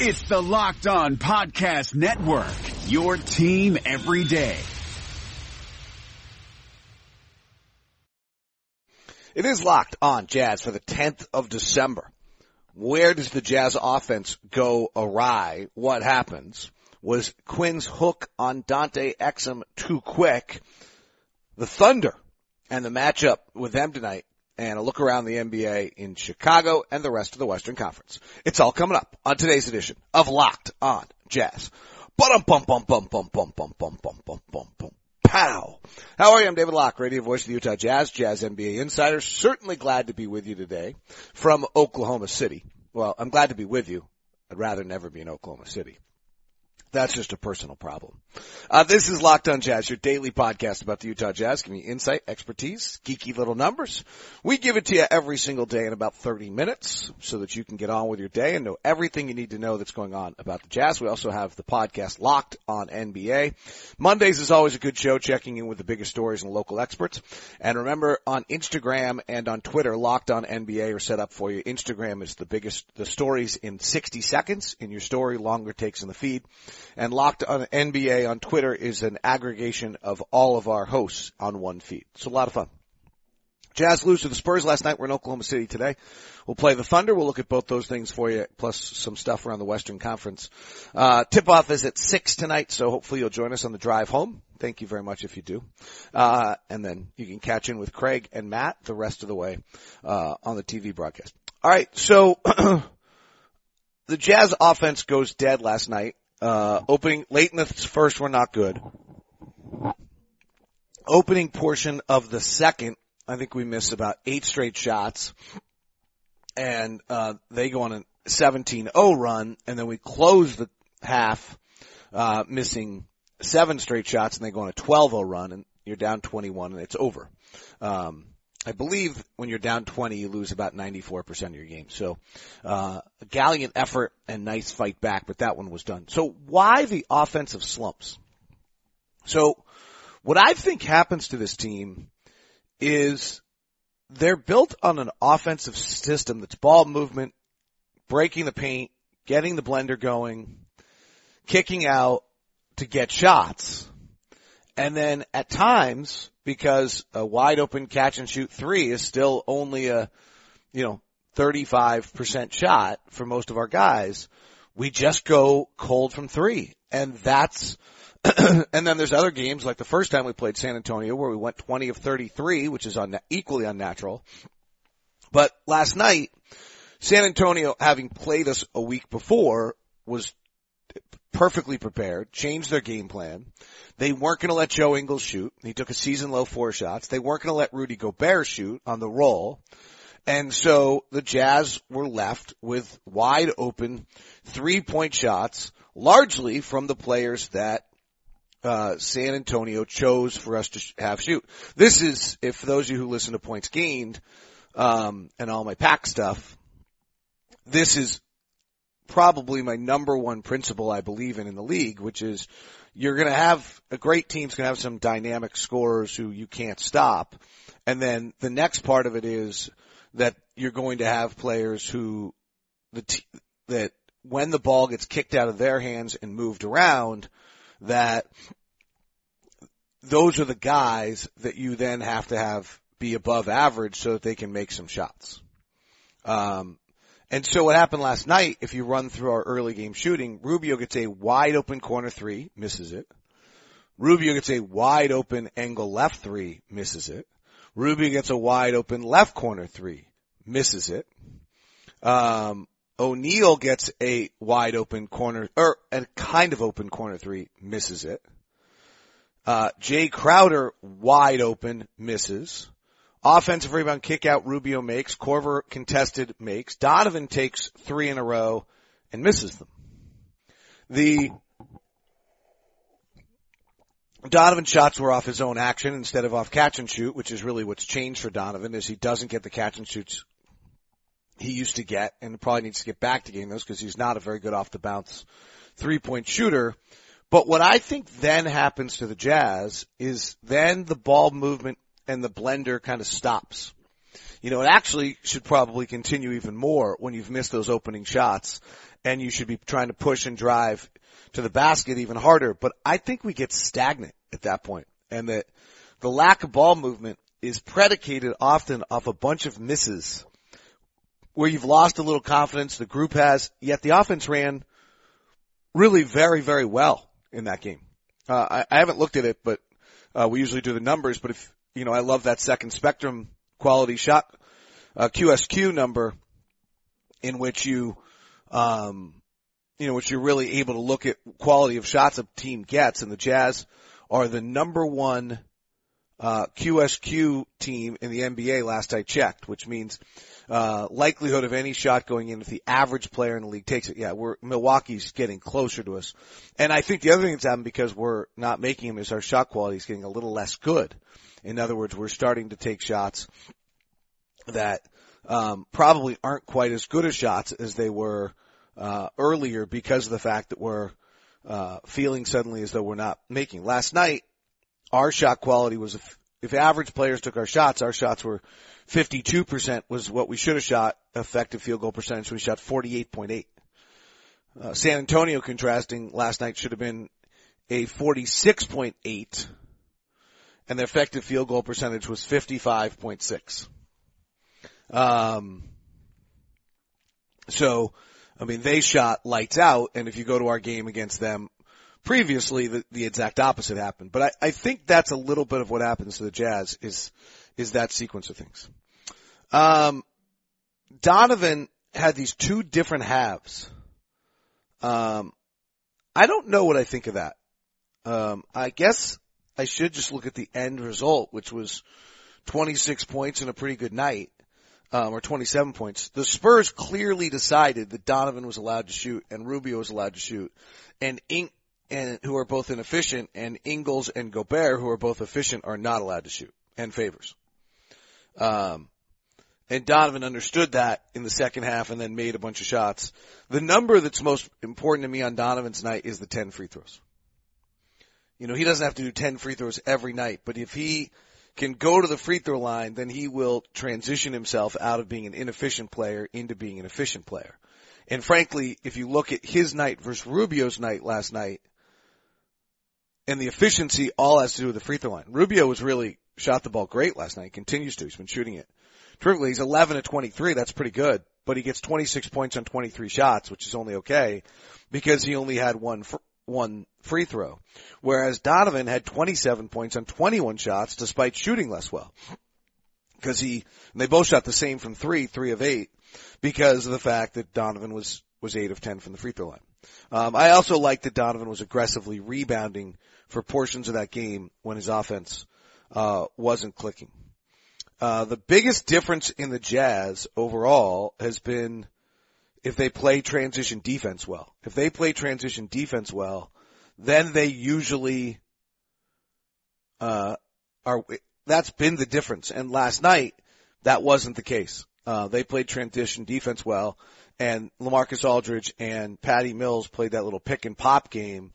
It's the Locked On Podcast Network, your team every day. It is locked on Jazz for the 10th of December. Where does the Jazz offense go awry? What happens? Was Quin's hook on Dante Exum too quick? The Thunder and the matchup with them tonight and a look around the NBA in Chicago and the rest of the Western Conference. It's all coming up on today's edition of Locked on Jazz. Pow. How are you? I'm David Locke, radio voice of the Utah Jazz, Jazz NBA insider. Certainly glad to be with you today from Oklahoma City. Well, I'm glad to be with you. I'd rather never be in Oklahoma City. That's just a personal problem. Uh, this is Locked on Jazz, your daily podcast about the Utah Jazz. Give me insight, expertise, geeky little numbers. We give it to you every single day in about 30 minutes so that you can get on with your day and know everything you need to know that's going on about the Jazz. We also have the podcast Locked on NBA. Mondays is always a good show checking in with the biggest stories and local experts. And remember on Instagram and on Twitter, Locked on NBA are set up for you. Instagram is the biggest, the stories in 60 seconds in your story, longer takes in the feed and Locked on NBA on Twitter is an aggregation of all of our hosts on one feed. It's a lot of fun. Jazz lose to the Spurs last night. We're in Oklahoma City today. We'll play the Thunder. We'll look at both those things for you, plus some stuff around the Western Conference. Uh, tip off is at six tonight, so hopefully you'll join us on the drive home. Thank you very much if you do. Uh, and then you can catch in with Craig and Matt the rest of the way, uh, on the TV broadcast. Alright, so, the Jazz offense goes dead last night uh, opening late in the first were not good. Opening portion of the second, I think we missed about eight straight shots, and uh, they go on a 17-0 run, and then we close the half uh, missing seven straight shots, and they go on a 12-0 run, and you're down 21, and it's over. Um, I believe when you're down 20, you lose about 94% of your game. So, uh, a gallant effort and nice fight back, but that one was done. So why the offensive slumps? So what I think happens to this team is they're built on an offensive system that's ball movement, breaking the paint, getting the blender going, kicking out to get shots. And then at times, because a wide open catch and shoot three is still only a, you know, 35% shot for most of our guys. We just go cold from three. And that's, and then there's other games like the first time we played San Antonio where we went 20 of 33, which is un- equally unnatural. But last night, San Antonio, having played us a week before, was perfectly prepared, changed their game plan. They weren't going to let Joe Ingles shoot. He took a season low four shots. They weren't going to let Rudy Gobert shoot on the roll. And so the Jazz were left with wide open three point shots, largely from the players that uh, San Antonio chose for us to have shoot. This is, if those of you who listen to points gained, um, and all my pack stuff, this is probably my number one principle I believe in in the league, which is you're going to have a great team's going to have some dynamic scorers who you can't stop. And then the next part of it is that you're going to have players who the t- that when the ball gets kicked out of their hands and moved around that those are the guys that you then have to have be above average so that they can make some shots. Um, and so what happened last night, if you run through our early game shooting, Rubio gets a wide open corner three, misses it. Rubio gets a wide open angle left three, misses it. Rubio gets a wide open left corner three, misses it. Um, O'Neale gets a wide open corner, or a kind of open corner three, misses it. Uh, Jae Crowder wide open, misses. Offensive rebound kick out Rubio makes. Korver contested makes. Donovan takes three in a row and misses them. The Donovan shots were off his own action instead of off catch and shoot, which is really what's changed for Donovan is he doesn't get the catch and shoots he used to get and probably needs to get back to getting those because he's not a very good off the bounce three point shooter. But what I think then happens to the Jazz is then the ball movement and the blender kind of stops. you know, it actually should probably continue even more when you've missed those opening shots and you should be trying to push and drive to the basket even harder. But I think we get stagnant at that point and that the lack of ball movement is predicated often off a bunch of misses where you've lost a little confidence, the group has, yet the offense ran really very, very well in that game. Uh, I, I haven't looked at it, but uh, we usually do the numbers, but if, you know, I love that second spectrum quality shot, uh, QSQ number in which you, um, you know, which you're really able to look at quality of shots a team gets and the Jazz are the number one, uh, QSQ team in the NBA last I checked, which means, uh, likelihood of any shot going in if the average player in the league takes it. Yeah, we're, Milwaukee's getting closer to us. And I think the other thing that's happened because we're not making them is our shot quality is getting a little less good. In other words, we're starting to take shots that, um, probably aren't quite as good as shots as they were, uh, earlier because of the fact that we're, uh, feeling suddenly as though we're not making. Last night, our shot quality was if, if average players took our shots, our shots were 52% was what we should have shot effective field goal percentage. We shot 48.8. Uh, San Antonio contrasting last night should have been a 46.8 and the effective field goal percentage was 55.6. Um, so, I mean, they shot lights out, and if you go to our game against them previously, the, the exact opposite happened. But I, I think that's a little bit of what happens to the Jazz is, is that sequence of things. Um, Donovan had these two different halves. Um, I don't know what I think of that. Um, I guess I should just look at the end result, which was 26 points and a pretty good night, um, or 27 points. The Spurs clearly decided that Donovan was allowed to shoot and Rubio was allowed to shoot, and In- and who are both inefficient, and Ingles and Gobert, who are both efficient, are not allowed to shoot, and Favors. Um, and Donovan understood that in the second half and then made a bunch of shots. The number that's most important to me on Donovan's night is the 10 free throws. You know, he doesn't have to do 10 free throws every night, but if he can go to the free throw line, then he will transition himself out of being an inefficient player into being an efficient player. And frankly, if you look at his night versus Rubio's night last night, and the efficiency all has to do with the free throw line. Rubio was really shot the ball great last night, continues to. He's been shooting it terrifically. He's 11 to 23. That's pretty good, but he gets 26 points on 23 shots, which is only okay because he only had one, one free throw. Whereas Donovan had 27 points on 21 shots despite shooting less well. Cause he, they both shot the same from three, three of eight because of the fact that Donovan was, was eight of 10 from the free throw line. Um, I also liked that Donovan was aggressively rebounding for portions of that game when his offense, uh, wasn't clicking. Uh, the biggest difference in the Jazz overall has been if they play transition defense well. If they play transition defense well, then they usually, uh, are, that's been the difference. And last night, that wasn't the case. Uh, they played transition defense well and LaMarcus Aldridge and Patty Mills played that little pick and pop game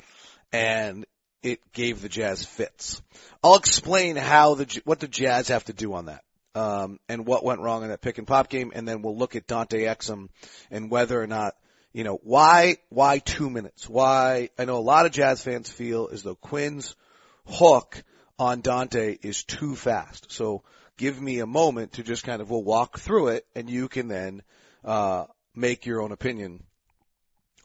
and it gave the Jazz fits. I'll explain how the, what the Jazz have to do on that um, and what went wrong in that pick and pop game, and then we'll look at Dante Exum and whether or not you know why why two minutes? Why I know a lot of Jazz fans feel as though Quin's hook on Dante is too fast. So give me a moment to just kind of we'll walk through it, and you can then uh, make your own opinion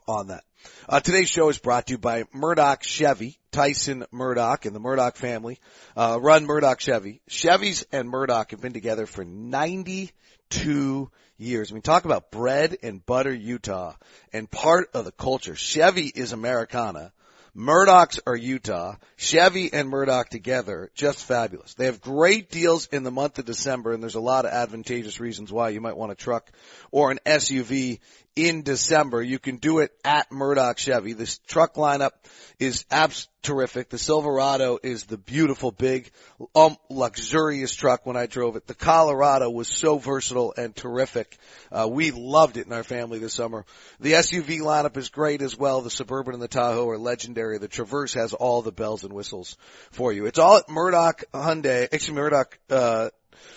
on that. Uh, today's show is brought to you by Murdock Chevy, Tyson Murdock and the Murdock family, uh, run Murdock Chevy. Chevys and Murdock have been together for 92 years. I mean, talk about bread and butter Utah and part of the culture. Chevy is Americana. Murdock's are Utah. Chevy and Murdock together, just fabulous. They have great deals in the month of December and there's a lot of advantageous reasons why you might want a truck or an SUV in December. You can do it at Murdock Chevy. This truck lineup is abs- terrific. The Silverado is the beautiful, big, um, luxurious truck when I drove it. The Colorado was so versatile and terrific. Uh, we loved it in our family this summer. The SUV lineup is great as well. The Suburban and the Tahoe are legendary. The Traverse has all the bells and whistles for you. It's all at Murdock Hyundai, actually Murdock, uh,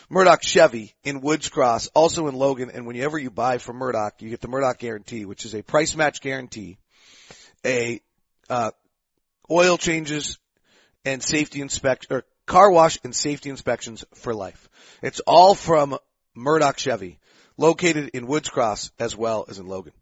Murdock Chevy in Woods Cross, also in Logan. And whenever you buy from Murdock, you get the Murdock guarantee, which is a price match guarantee, a, uh, oil changes and safety inspection, or car wash and safety inspections for life. It's all from Murdock Chevy, located in Woods Cross as well as in Logan.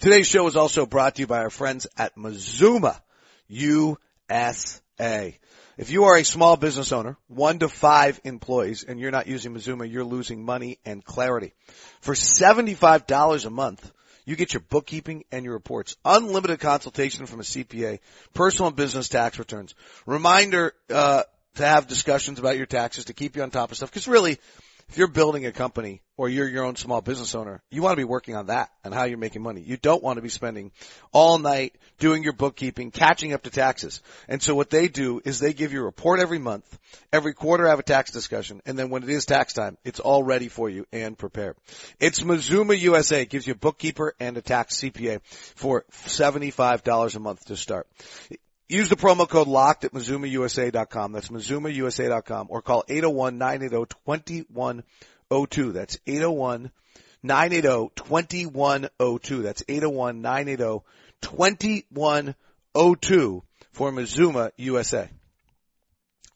Today's show is also brought to you by our friends at Mazuma USA. If you are a small business owner, one to five employees, and you're not using Mazuma, you're losing money and clarity. For $75 a month, you get your bookkeeping and your reports. Unlimited consultation from a CPA, personal and business tax returns. Reminder, uh, to have discussions about your taxes to keep you on top of stuff. Cause really, if you're building a company or you're your own small business owner, you want to be working on that and how you're making money. You don't want to be spending all night doing your bookkeeping, catching up to taxes. And so what they do is they give you a report every month, every quarter have a tax discussion, and then when it is tax time, it's all ready for you and prepared. It's Mazuma USA. It gives you a bookkeeper and a tax CPA for $75 a month to start. Use the promo code LOCKED at MazumaUSA.com. That's MazumaUSA.com or call 801-980-2102. That's 801-980-2102. That's 801-980-2102 for Mazuma USA.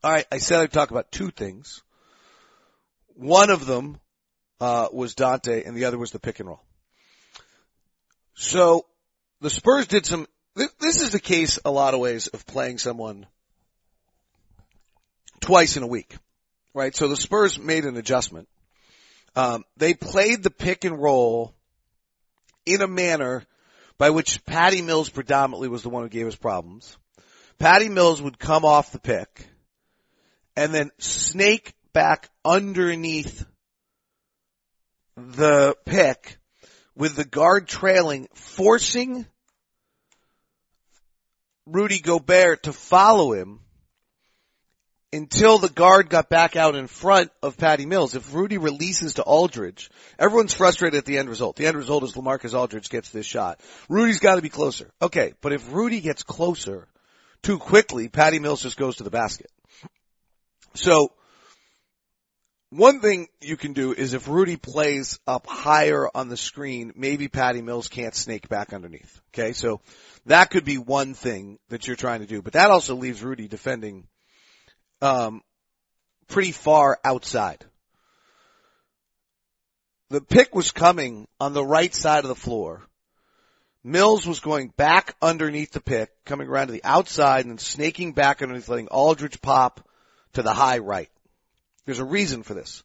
Alright, I said I'd talk about two things. One of them, uh, was Dante and the other was the pick and roll. So, the Spurs did some this is the case a lot of ways of playing someone twice in a week, right? So the Spurs made an adjustment. Um, they played the pick and roll in a manner by which Patty Mills predominantly was the one who gave us problems. Patty Mills would come off the pick and then snake back underneath the pick with the guard trailing, forcing Rudy Gobert to follow him until the guard got back out in front of Patty Mills. If Rudy releases to Aldridge, everyone's frustrated at the end result. The end result is LaMarcus Aldridge gets this shot. Rudy's got to be closer. Okay, but if Rudy gets closer too quickly, Patty Mills just goes to the basket. So, one thing you can do is if Rudy plays up higher on the screen, maybe Patty Mills can't snake back underneath. Okay, so that could be one thing that you're trying to do, but that also leaves Rudy defending, um, pretty far outside. The pick was coming on the right side of the floor. Mills was going back underneath the pick, coming around to the outside and then snaking back underneath, letting Aldridge pop to the high right. There's a reason for this.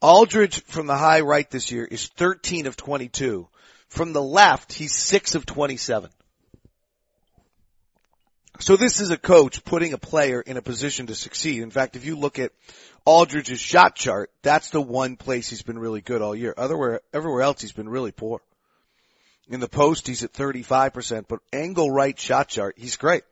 Aldridge from the high right this year is 13 of 22. From the left, he's 6 of 27. So this is a coach putting a player in a position to succeed. In fact, if you look at Aldridge's shot chart, that's the one place he's been really good all year. Otherwhere, everywhere else he's been really poor. In the post, he's at 35%, but angle right shot chart, he's great.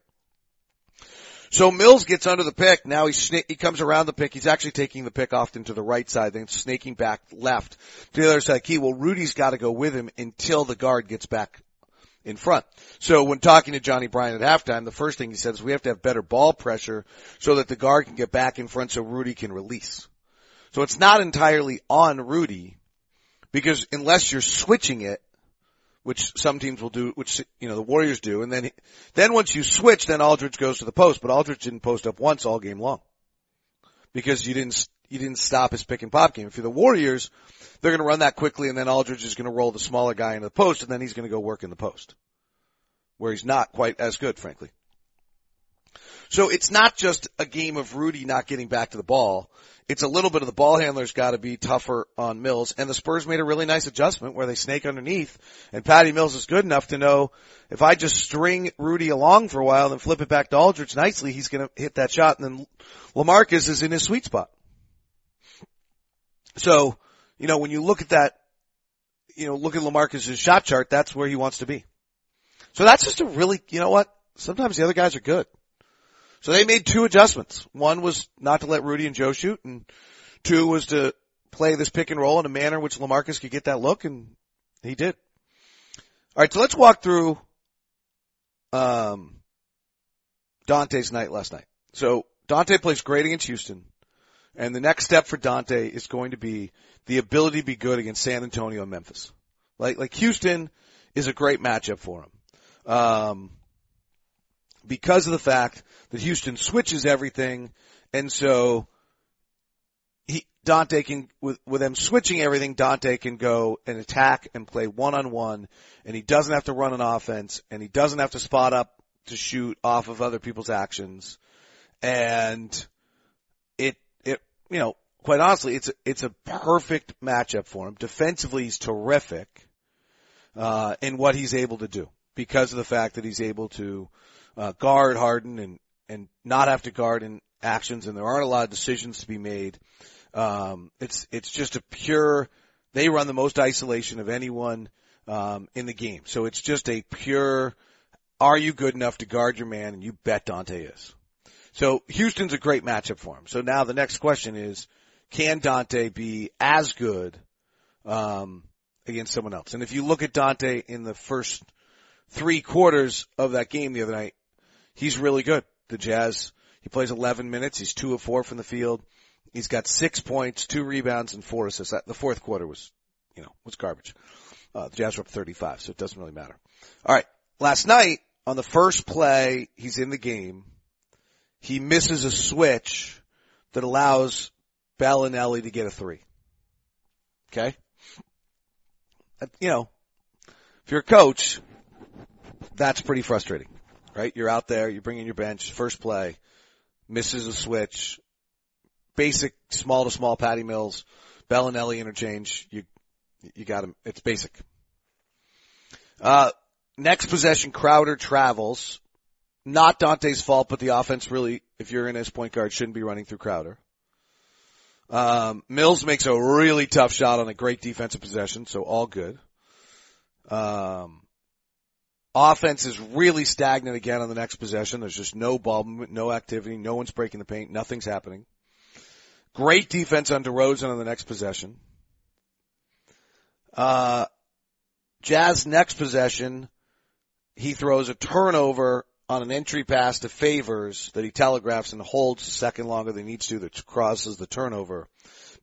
So Mills gets under the pick. Now he's sna- he comes around the pick. He's actually taking the pick often to the right side, then snaking back left to the other side key. Well, Rudy's got to go with him until the guard gets back in front. So when talking to Johnnie Bryant at halftime, the first thing he said is we have to have better ball pressure so that the guard can get back in front so Rudy can release. So it's not entirely on Rudy because unless you're switching it, which some teams will do, which, you know, the Warriors do, and then, then once you switch, then Aldridge goes to the post, but Aldridge didn't post up once all game long. Because you didn't, you didn't stop his pick and pop game. If you're the Warriors, they're going to run that quickly and then Aldridge is going to roll the smaller guy into the post and then he's going to go work in the post. Where he's not quite as good, frankly. So it's not just a game of Rudy not getting back to the ball. It's a little bit of the ball handler's got to be tougher on Mills. And the Spurs made a really nice adjustment where they snake underneath. And Patty Mills is good enough to know if I just string Rudy along for a while and flip it back to Aldridge nicely, he's going to hit that shot. And then LaMarcus is in his sweet spot. So you know, when you look at that, you know, look at LaMarcus's shot chart, that's where he wants to be. So that's just a really, you know what? Sometimes the other guys are good. So they made two adjustments. One was not to let Rudy and Joe shoot, and two was to play this pick and roll in a manner in which LaMarcus could get that look, and he did. All right, so let's walk through um, Dante's night last night. So Dante plays great against Houston And the next step for Dante is going to be the ability to be good against San Antonio and Memphis. Like, like Houston is a great matchup for him. Um, because of the fact that Houston switches everything. And so he, Dante can, with, with them switching everything, Dante can go and attack and play one on one and he doesn't have to run an offense and he doesn't have to spot up to shoot off of other people's actions. And it, it, you know, quite honestly, it's it's a perfect matchup for him. Defensively, he's terrific, uh, in what he's able to do because of the fact that he's able to, uh, guard Harden and, and not have to guard in actions and there aren't a lot of decisions to be made. Um, it's, it's just a pure, they run the most isolation of anyone, um, in the game. So it's just a pure, are you good enough to guard your man? And you bet Dante is. So Houston's a great matchup for him. So now the next question is, can Dante be as good, um, against someone else? And if you look at Dante in the first three quarters of that game the other night, he's really good. The Jazz, he plays 11 minutes. He's two of four from the field. He's got six points, two rebounds, and four assists. The fourth quarter was, you know, was garbage. Uh, the Jazz were up 35, so it doesn't really matter. All right. Last night, on the first play, he's in the game. He misses a switch that allows Belinelli to get a three. Okay? You know, if you're a coach, that's pretty frustrating, right? You're out there, you're bringing your bench, first play, misses a switch, basic small to small Patty Mills, Belinelli interchange, you, you got him. It's basic. Uh, next possession, Crowder travels. Not Dante's fault, but the offense really, if you're in as point guard, shouldn't be running through Crowder. Um, Mills makes a really tough shot on a great defensive possession, so all good. Um, offense is really stagnant again on the next possession. There's just no ball movement, no activity, no one's breaking the paint, nothing's happening. Great defense on DeRozan on the next possession. Uh, Jazz next possession, he throws a turnover on an entry pass to Favors that he telegraphs and holds a second longer than he needs to that crosses the turnover.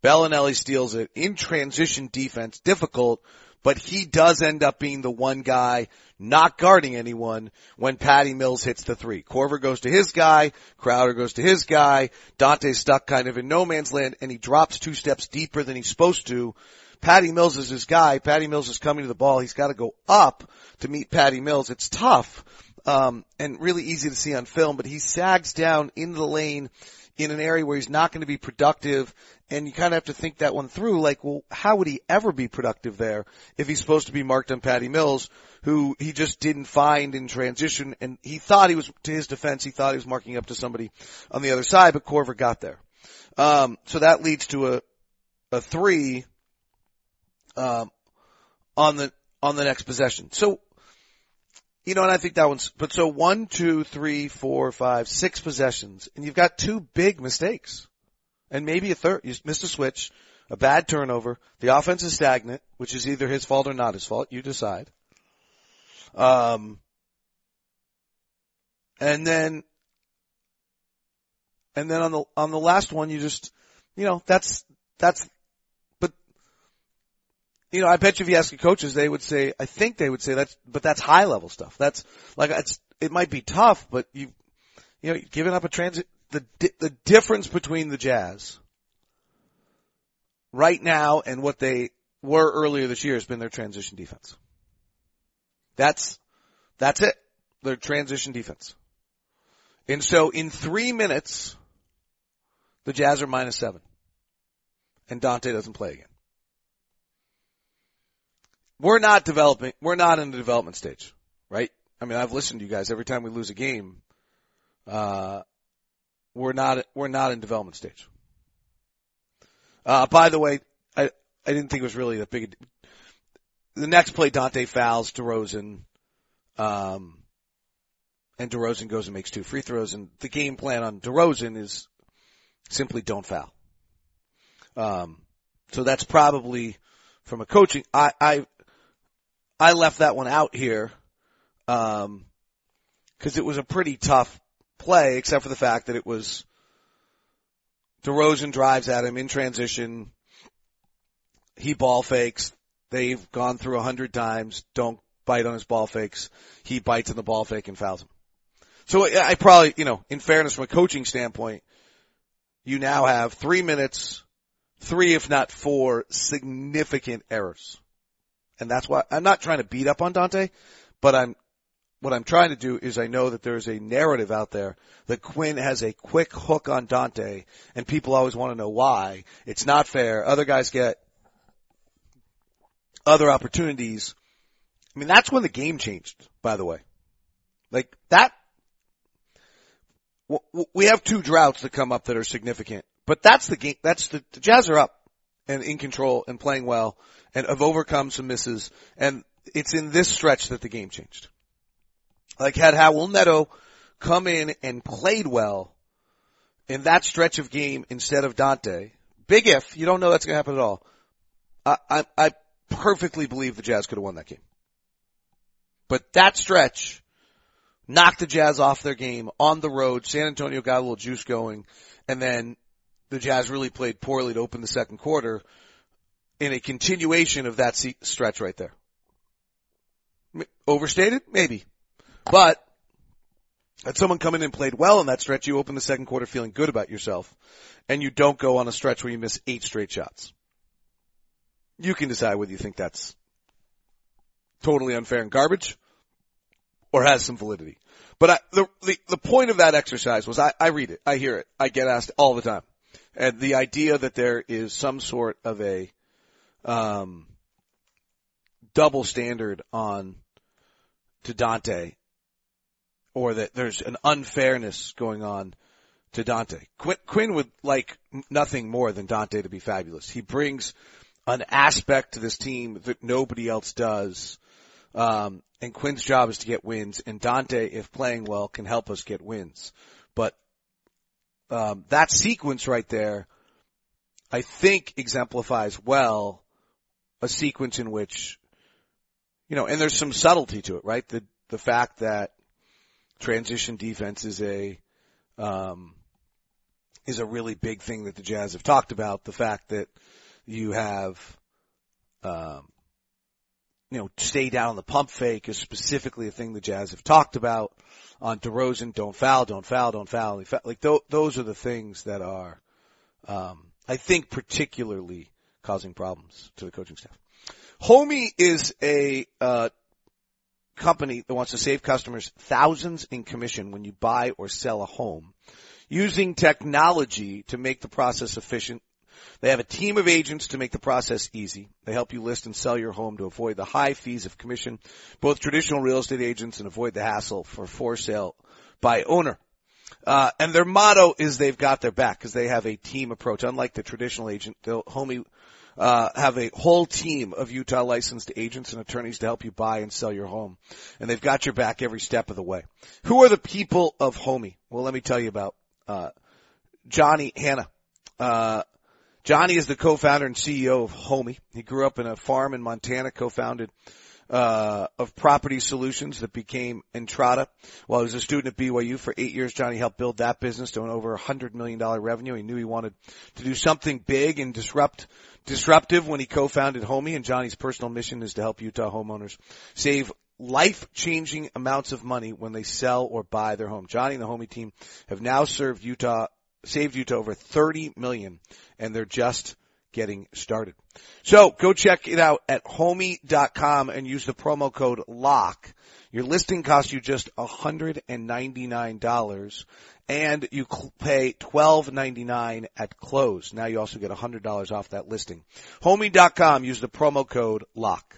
Belinelli steals it in transition defense, difficult, but he does end up being the one guy not guarding anyone when Patty Mills hits the three. Korver goes to his guy, Crowder goes to his guy, Dante's stuck kind of in no man's land and he drops two steps deeper than he's supposed to. Patty Mills is his guy. Patty Mills is coming to the ball. He's got to go up to meet Patty Mills. It's tough, um, and really easy to see on film, but he sags down into the lane in an area where he's not going to be productive and you kind of have to think that one through like well how would he ever be productive there if he's supposed to be marked on Patty Mills who he just didn't find in transition and he thought he was to his defense he thought he was marking up to somebody on the other side but Korver got there. Um, so that leads to a a 3 um, on the on the next possession. So you know, and I think that one's, but so one, two, three, four, five, six possessions, and you've got two big mistakes. And maybe a third, you missed a switch, a bad turnover, the offense is stagnant, which is either his fault or not his fault, you decide. Um, and then, and then on the, on the last one, you just, you know, that's, that's you know, I bet you if you ask the coaches, they would say, I think they would say that's, but that's high level stuff. That's like, it's, it might be tough, but you, you know, giving up a transit, the, the difference between the Jazz right now and what they were earlier this year has been their transition defense. That's, that's it. Their transition defense. And so in three minutes, the Jazz are minus seven. And Dante doesn't play again. We're not developing, we're not in the development stage, right? I mean, I've listened to you guys every time we lose a game. Uh, we're not, we're not in development stage. Uh, by the way, I, I didn't think it was really that big. The next play, Dante fouls DeRozan, um, and DeRozan goes and makes two free throws, and the game plan on DeRozan is simply don't foul. Um, so that's probably from a coaching. I, I I left that one out here, um, cause it was a pretty tough play, except for the fact that it was DeRozan drives at him in transition. He ball fakes. They've gone through a hundred times. Don't bite on his ball fakes. He bites on the ball fake and fouls him. So I probably, you know, in fairness from a coaching standpoint, you now have three minutes, three if not four significant errors. And that's why I'm not trying to beat up on Dante, but I'm, what I'm trying to do is I know that there's a narrative out there that Quin has a quick hook on Dante and people always want to know why. It's not fair. Other guys get other opportunities. I mean, that's when the game changed, by the way. Like that, we have two droughts that come up that are significant, but that's the game, that's the, the Jazz are up and in control and playing well and have overcome some misses and it's in this stretch that the game changed. Like had Raul Neto come in and played well in that stretch of game instead of Dante, big if, you don't know that's going to happen at all. I, I, I perfectly believe the Jazz could have won that game. But that stretch knocked the Jazz off their game on the road. San Antonio got a little juice going and then the Jazz really played poorly to open the second quarter in a continuation of that stretch right there. Overstated? Maybe. But had someone come in and played well in that stretch, you open the second quarter feeling good about yourself and you don't go on a stretch where you miss eight straight shots. You can decide whether you think that's totally unfair and garbage or has some validity. But I, the, the, the point of that exercise was I, I read it, I hear it, I get asked all the time. And the idea that there is some sort of a, um, double standard on to Dante or that there's an unfairness going on to Dante. Quin, Quin would like nothing more than Dante to be fabulous. He brings an aspect to this team that nobody else does. Um, and Quin's job is to get wins, and Dante, if playing well, can help us get wins. But um, that sequence right there, I think, exemplifies well a sequence in which, you know, and there's some subtlety to it, right? The the fact that transition defense is a um, is a really big thing that the Jazz have talked about. The fact that you have, um, you know, stay down on the pump fake is specifically a thing the Jazz have talked about on DeRozan. Don't foul, don't foul, don't foul. Like th- those are the things that are, um, I think particularly causing problems to the coaching staff. Homie is a, uh, company that wants to save customers thousands in commission when you buy or sell a home using technology to make the process efficient they have a team of agents to make the process easy. They help you list and sell your home to avoid the high fees of commission, both traditional real estate agents and avoid the hassle for for sale by owner. Uh, and their motto is they've got their back because they have a team approach. Unlike the traditional agent, they'll homie, uh, have a whole team of Utah licensed agents and attorneys to help you buy and sell your home. And they've got your back every step of the way. Who are the people of Homie? Well, let me tell you about, uh, Johnny Hanna. Johnny is the co-founder and CEO of Homie. He grew up in a farm in Montana, co-founded uh, of Property Solutions that became Entrata. While he was a student at BYU for eight years, Johnny helped build that business to an over a hundred million dollar revenue. He knew he wanted to do something big and disrupt disruptive when he co-founded Homie. And Johnny's personal mission is to help Utah homeowners save life-changing amounts of money when they sell or buy their home. Johnny and the Homie team have now served Utah saved you to over 30 million and they're just getting started. So go check it out at homie.com and use the promo code LOCK. Your listing costs you just $199 and you pay $12.99 at close. Now you also get $100 off that listing. Homie.com, use the promo code LOCK.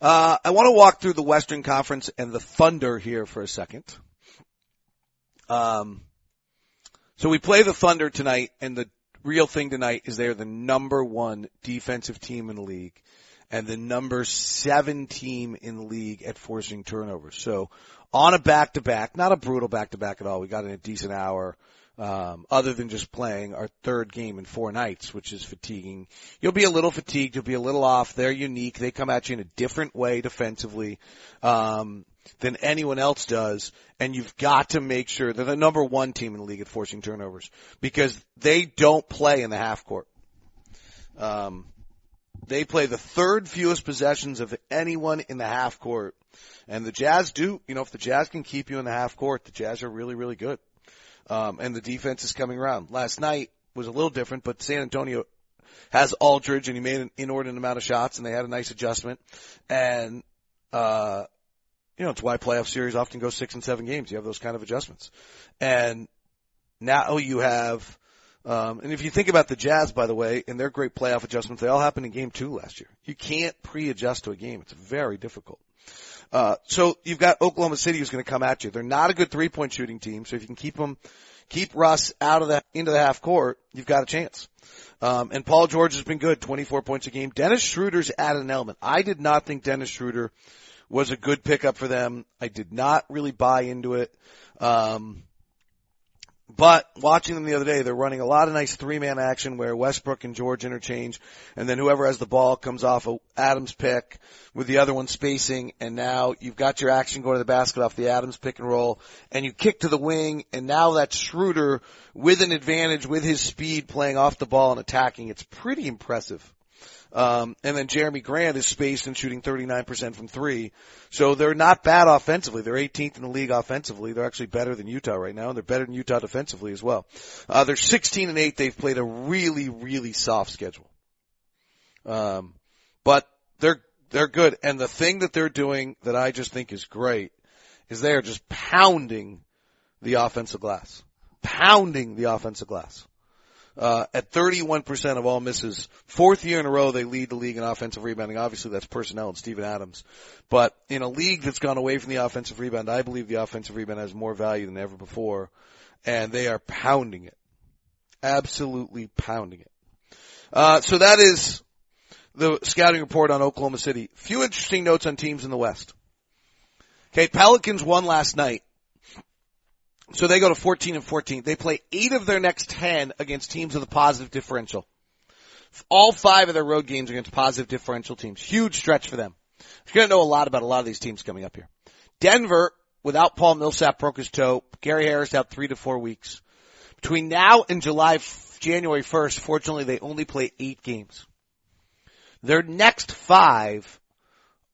Uh, I want to walk through the Western Conference and the Thunder here for a second. Um, so we play the Thunder tonight, and the real thing tonight is they're the number one defensive team in the league and the number seven team in the league at forcing turnovers. So on a back to back, not a brutal back to back at all. We got in a decent hour. Um, other than just playing our third game in four nights, which is fatiguing. You'll be a little fatigued. You'll be a little off. They're unique. They come at you in a different way defensively, um, than anyone else does. And you've got to make sure they're the number one team in the league at forcing turnovers because they don't play in the half court. Um, they play the third fewest possessions of anyone in the half court. And the Jazz do, you know, if the Jazz can keep you in the half court, the Jazz are really, really good. Um, and the defense is coming around. Last night was a little different, but San Antonio has Aldridge and he made an inordinate amount of shots and they had a nice adjustment. And, uh, you know, it's why playoff series often go six and seven games. You have those kind of adjustments. And now you have, um, and if you think about the Jazz, by the way, and their great playoff adjustments, they all happened in game two last year. You can't pre-adjust to a game. It's very difficult. Uh, so you've got Oklahoma City who's going to come at you. They're not a good three point shooting team. So if you can keep them, keep Russ out of the, into the half court, you've got a chance. Um, and Paul George has been good, 24 points a game. Dennis Schroeder's added an element. I did not think Dennis Schroeder was a good pickup for them. I did not really buy into it. Um, but watching them the other day, they're running a lot of nice three man action where Westbrook and George interchange and then whoever has the ball comes off a Adams pick with the other one spacing and now you've got your action going to the basket off the Adams pick and roll and you kick to the wing and now that's Schroeder with an advantage with his speed playing off the ball and attacking. It's pretty impressive. Um, and then Jerami Grant is spaced and shooting 39% from three. So they're not bad offensively. They're 18th in the league offensively. They're actually better than Utah right now, and they're better than Utah defensively as well. Uh, they're 16 and 8. They've played a really, really soft schedule. Um, but they're, they're good. And the thing that they're doing that I just think is great is they are just pounding the offensive glass. Pounding the offensive glass uh, at 31% of all misses. Fourth year in a row, they lead the league in offensive rebounding. Obviously, that's personnel and Steven Adams. But in a league that's gone away from the offensive rebound, I believe the offensive rebound has more value than ever before. And they are pounding it. Absolutely pounding it. Uh, so that is the scouting report on Oklahoma City. Few interesting notes on teams in the West. Okay, Pelicans won last night. So they go to 14 and 14. They play eight of their next 10 against teams with a positive differential. All five of their road games against positive differential teams. Huge stretch for them. You're going to know a lot about a lot of these teams coming up here. Denver, without Paul Millsap, broke his toe. Gary Harris out three to four weeks. Between now and July, January 1st, fortunately, they only play eight games. Their next five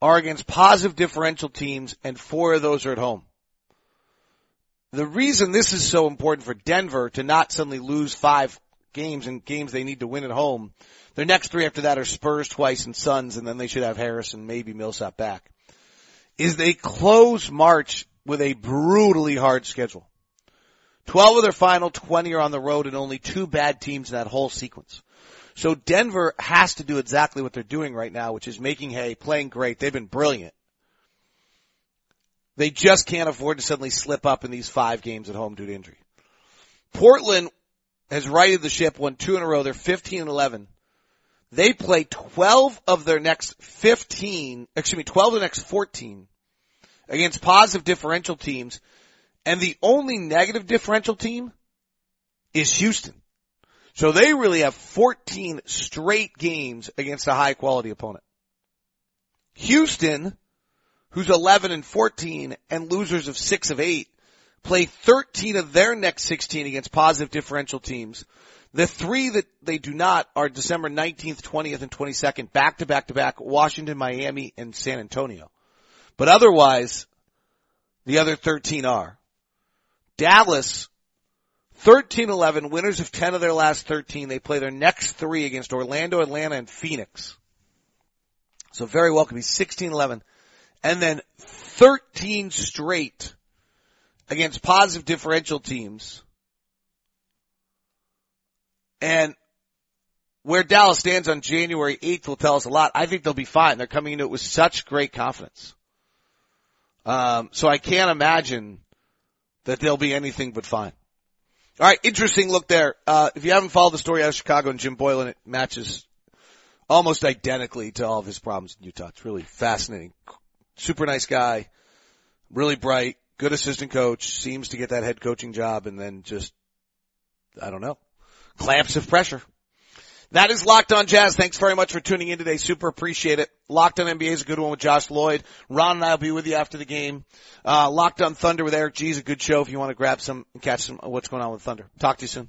are against positive differential teams, and four of those are at home. The reason this is so important for Denver to not suddenly lose five games and games they need to win at home, their next three after that are Spurs twice and Suns, and then they should have Harris and maybe Millsap back, is they close March with a brutally hard schedule. 12 of their final 20 are on the road and only two bad teams in that whole sequence. So Denver has to do exactly what they're doing right now, which is making hay, playing great. They've been brilliant. They just can't afford to suddenly slip up in these five games at home due to injury. Portland has righted the ship, won two in a row. They're 15 and 11. They play 12 of their next 15, excuse me, 12 of the next 14 against positive differential teams. And the only negative differential team is Houston. So they really have 14 straight games against a high quality opponent. Houston, who's 11 and 14 and losers of 6 of 8, play 13 of their next 16 against positive differential teams. The three that they do not are December 19th, 20th, and 22nd, back to back to back, Washington, Miami, and San Antonio. But otherwise, the other 13 are Dallas, 13-11, winners of 10 of their last 13. They play their next three against Orlando, Atlanta, and Phoenix. So very welcome. He's 16-11. And then 13 straight against positive differential teams. And where Dallas stands on January 8th will tell us a lot. I think they'll be fine. They're coming into it with such great confidence. Um, so I can't imagine that they'll be anything but fine. All right, interesting look there. Uh, if you haven't followed the story out of Chicago and Jim Boylen, it matches almost identically to all of his problems in Utah. It's really fascinating. Super nice guy, really bright, good assistant coach, seems to get that head coaching job and then just, I don't know, clamps of pressure. That is Locked on Jazz. Thanks very much for tuning in today. Super appreciate it. Locked on NBA is a good one with Josh Lloyd. Ron and I will be with you after the game. Uh, Locked on Thunder with Eric G is a good show if you want to grab some and catch some what's going on with Thunder. Talk to you soon.